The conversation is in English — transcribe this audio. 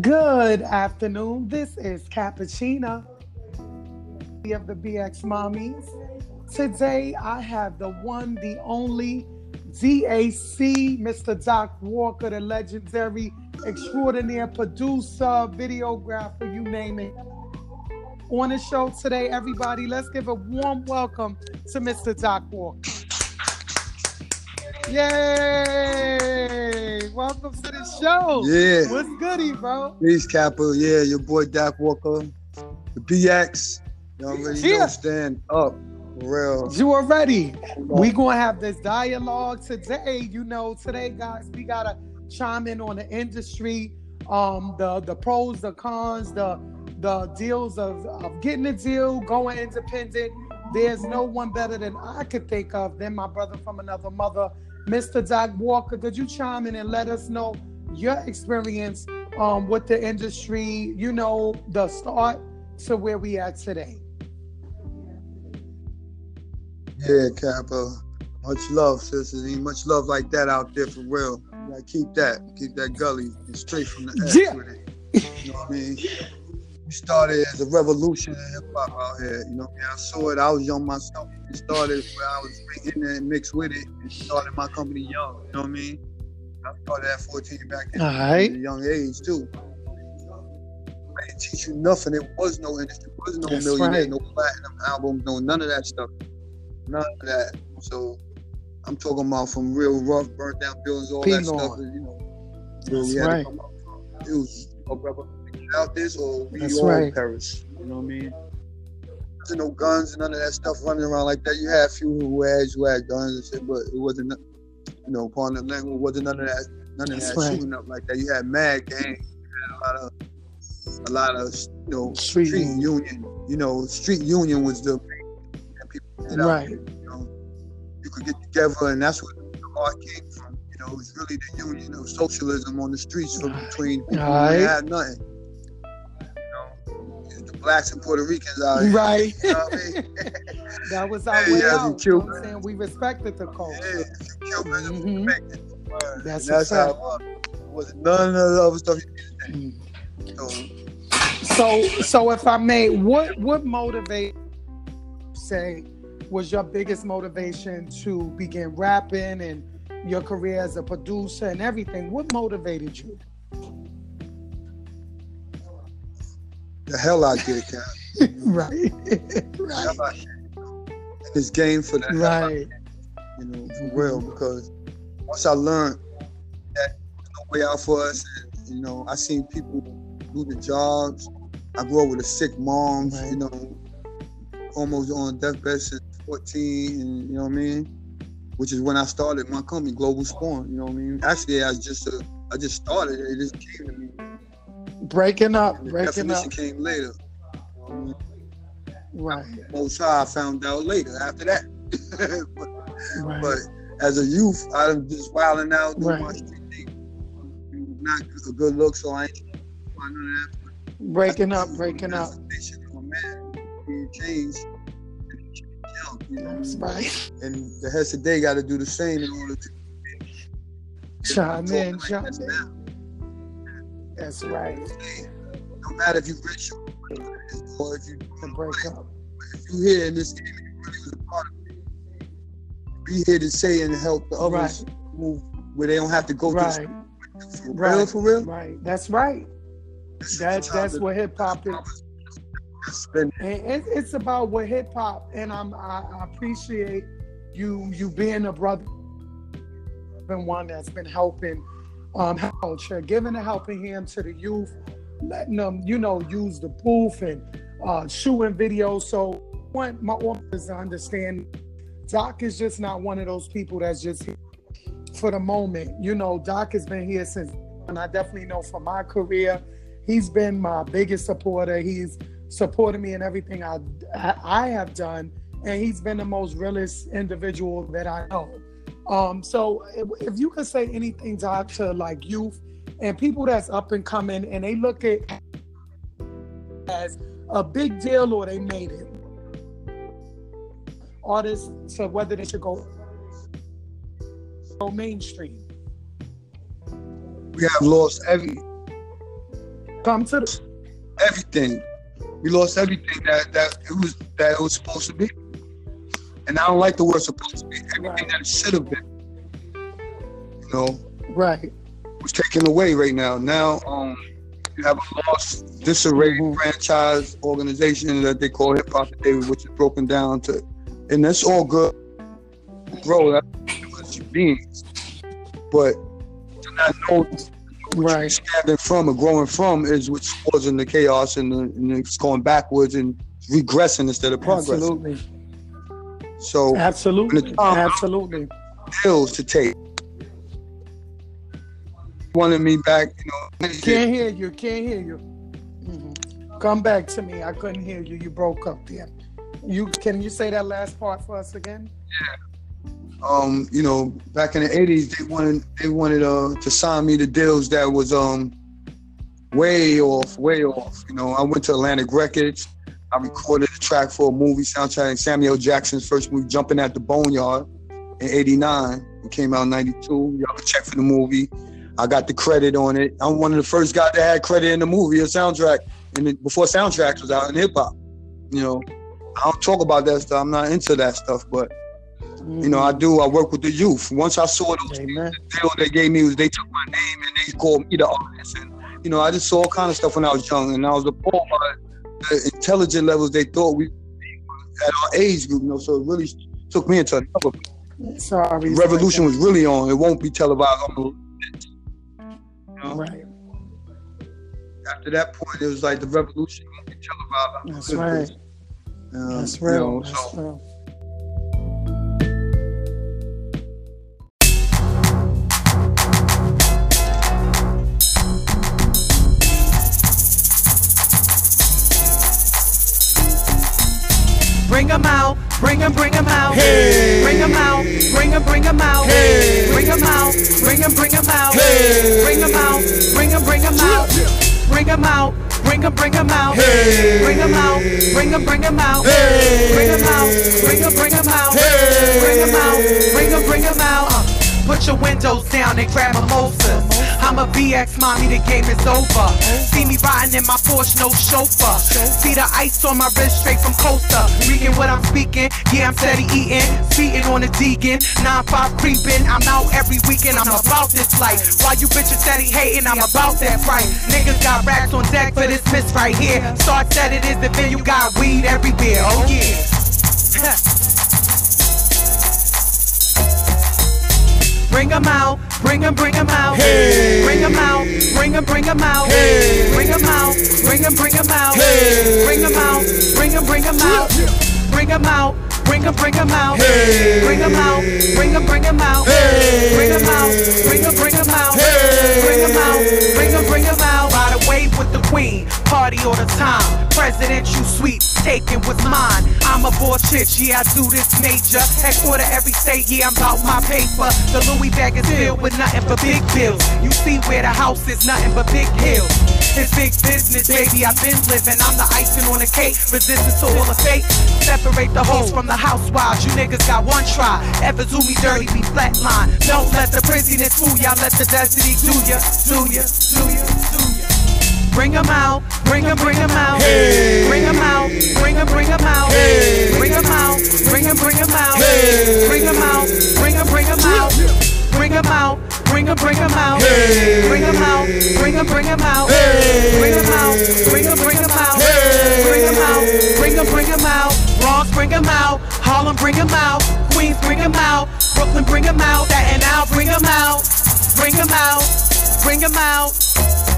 Good afternoon. This is Cappuccina of the BX Mommies. Today I have the one, the only DAC, Mr. Doc Walker, the legendary extraordinaire producer, videographer, you name it. On the show today, everybody, let's give a warm welcome to Mr. Doc Walker. Yay! Welcome to the show. Yeah. What's goody, bro? Peace, Kappa. Yeah, your boy Doc Walker, the BX. You already Yeah. know, stand up. For real. You are ready. We gonna have this dialogue today. You know, today, guys, we gotta chime in on the industry, um, the the pros, the cons, the the deals of, of getting a deal, going independent. There's no one better than I could think of than my brother from another mother, Mr. Doc Walker. Could you chime in and let us know your experience um, with the industry? You know, the start to where we are today. Yeah, Kappa. Much love, sisters. Ain't much love like that out there for real. Keep that. Keep that gully and straight from the X Yeah. with it. You know what I mean? Started as a revolution in hip hop out here. You know I mean? I saw it. I was young myself. It started where I was in there and mixed with it and started my company young. You know what I mean? I started at 14 back then. All right. a young age too. I didn't teach you nothing. There was no industry, there was no That's millionaire, right. no platinum albums, no none of that stuff. None of that. So I'm talking about from real rough, burnt down buildings, all that Piedmont. stuff. You know, That's right. to come up from. It was, oh, brother, get out this or we That's all right. perish. You know what I mean? There's no guns and none of that stuff running around like that. You had a few who had who had guns and shit, but it wasn't, no- you know, upon the language, wasn't none of that, none of That's that right. shooting up like that. You had mad gang, you had a lot of, a lot of, you know, Street street, union. union. You know, street union was the that people did Right. there, You know, you could get together, and that's where the art came from. You know, it was really the union of socialism on the streets from between people Right. who had nothing. The blacks and Puerto Ricans out here. Right. You know I mean? that was our Yeah, way yeah, out. You know I'm saying? We respected the culture. if you kill men, you make it. That's That's, how it was. It wasn't none of the other stuff you did. Mm-hmm. So, So, so if I may, what what motivate say was your biggest motivation to begin rapping and your career as a producer and everything? What motivated you? The hell I did, Cap. right, right, hell And this game for the hell right, did, you know, for real. Because once I learned that there's no way out for us, and, you know, I seen people do the jobs. I grew up with a sick mom, Right. you know, almost on deathbed since 14, and you know what I mean? Which is when I started my company, Global Spawn, you know what I mean? Actually, I just uh, I just started it. It just came to me. Breaking up, breaking definition up, came later. right, Most high I found out later after that. but, right, but as a youth, I'm just wilding out, doing my street thing. Not a good look, so I ain't none of that. breaking up, breaking up. Man, changed. and he changed young, you know? That's right. And the heads today got to do the same in order to Chime in, chime in. That's right. No matter if you rich or if you To break up. if you here in this game really part of it, be here to say and help the others move where they don't have to go Right, through. For Right. real, for real. right. That's right. That that's what hip hop is. And it, it's about what hip hop, and I'm I, I appreciate you you being a brother, been one that's been helping um culture, giving a helping hand to the youth, letting them you know use the booth and uh, shooting videos. So I want my audience to understand, Doc is just not one of those people that's just for the moment. You know, Doc has been here since, and I definitely know from my career, he's been my biggest supporter. He's supported me in everything I, I have done, and he's been the most realist individual that I know. Um, so if, if you could say anything, Doc, to like youth and people that's up and coming, and they look at as a big deal or they made it. Artists, so whether they should go go mainstream. we have lost every Come to the everything. We lost everything that that it was that it was supposed to be. And I don't like the word supposed to be. Everything Right. that it should have been. You know, right. was taken away right now. Now, um, you have a lost, disarrayed Mhm. franchise organization that they call hip hop today, which is broken down to, and that's all good, bro. That's human beings, but to not know Right. standing from or growing from is what's causing the chaos and, the, and it's going backwards and regressing instead of progressing. Absolutely. So, Absolutely. Absolutely. pills to take. Wanted me back, you know. Can't hear you. Can't hear you. Mhm. Come back to me. I couldn't hear you. You broke up there. You can you say that last part for us again? Yeah. um, you know, back in the eighties, they wanted they wanted uh to sign me to deals that was um way off, way off. You know, I went to Atlantic Records. I recorded a track for a movie soundtrack, Samuel Jackson's first movie, Jumping at the Boneyard, in '89. It came out in '92. Y'all can check for the movie. I got the credit on it. I'm one of the first guys that had credit in the movie, a soundtrack, and before soundtracks was out in hip hop. You know, I don't talk about that stuff. I'm not into that stuff, but you know, I do. I work with the youth. Once I saw those Amen. the deal they gave me was they took my name and they called me the artist. And you know, I just saw all kind of stuff when I was young, and I was appalled by the intelligent levels they thought we at our age group. You know, so it really took me into another. Sorry. Revolution was really on. It won't be televised. On the, you know? Right. After that point, it was like the revolution won't be televised. That's right. Um, That's you real. know, That's so real. Bring 'em, bring 'em out. Hey. Bring 'em out, bring 'em, bring 'em out. Hey. Bring 'em out, bring 'em, bring 'em out. Bring 'em out, bring 'em, bring 'em out. Hey. Bring 'em out, bring 'em, bring 'em out. Hey. Bring 'em out, bring 'em, bring 'em out. Hey. Bring 'em out, bring 'em, bring 'em out. Uh, Put your windows down and grab a mimosas. I'm a BX mommy, the game is over. See me riding in my Porsche, no chauffeur. See the ice on my wrist straight from Costa. Reading what I'm speaking, yeah, I'm steady eating. Speeding on a Deegan, 9-5 creeping. I'm out every weekend, I'm about this life. While you bitches steady hating, I'm about that right. Niggas got racks on deck for this miss right here. Start said it is the venue, got weed everywhere. Oh yeah. Bring 'em, bring 'em out. Hey. Bring 'em out, bring 'em, bring 'em out. Hey. Bring 'em out, bring 'em, bring 'em out. Hey. Bring 'em out, bring 'em, bring 'em out. Hey! Bring 'em out, bring 'em, bring 'em out. Hey. Bring 'em out, bring 'em, bring 'em out. Hey. Bring 'em out, bring 'em, bring 'em out. Hey. Bring 'em out, bring 'em, bring 'em out. Ride a wave with the queen, party all the time. Presidential suite, taken with mine. I'm a boss bitch, yeah, I do this major. Headquarter every state, yeah, I'm about my paper. The Louis bag is filled with nothing but big bills. You see where the house is, nothing but big hills. It's big business, baby, I've been living. I'm the icing on the cake, resistance to all the fake. Separate the hoes from the housewives. You niggas got one try. Ever do me dirty, be flatline. Don't let the craziness fool ya. Let the destiny do ya, do ya, do ya, do ya. Bring 'em out, bring 'em, bring 'em out. Hey. Bring 'em out, bring 'em, bring 'em out. Hey. Bring 'em out, bring 'em, bring 'em out. Hey. Bring 'em out, bring 'em, bring 'em out. Bring 'em out, bring 'em, bring 'em out. Hey. Bring 'em out, bring 'em, bring 'em out. Hey. Bring 'em out, bring 'em, bring 'em out. Hey. Bring 'em out, bring 'em, bring 'em out. Bronx, bring 'em out. Harlem, bring 'em out. Queens, bring 'em out. Brooklyn, bring 'em out. Staten Island, bring 'em out. Bring 'em out, bring 'em out.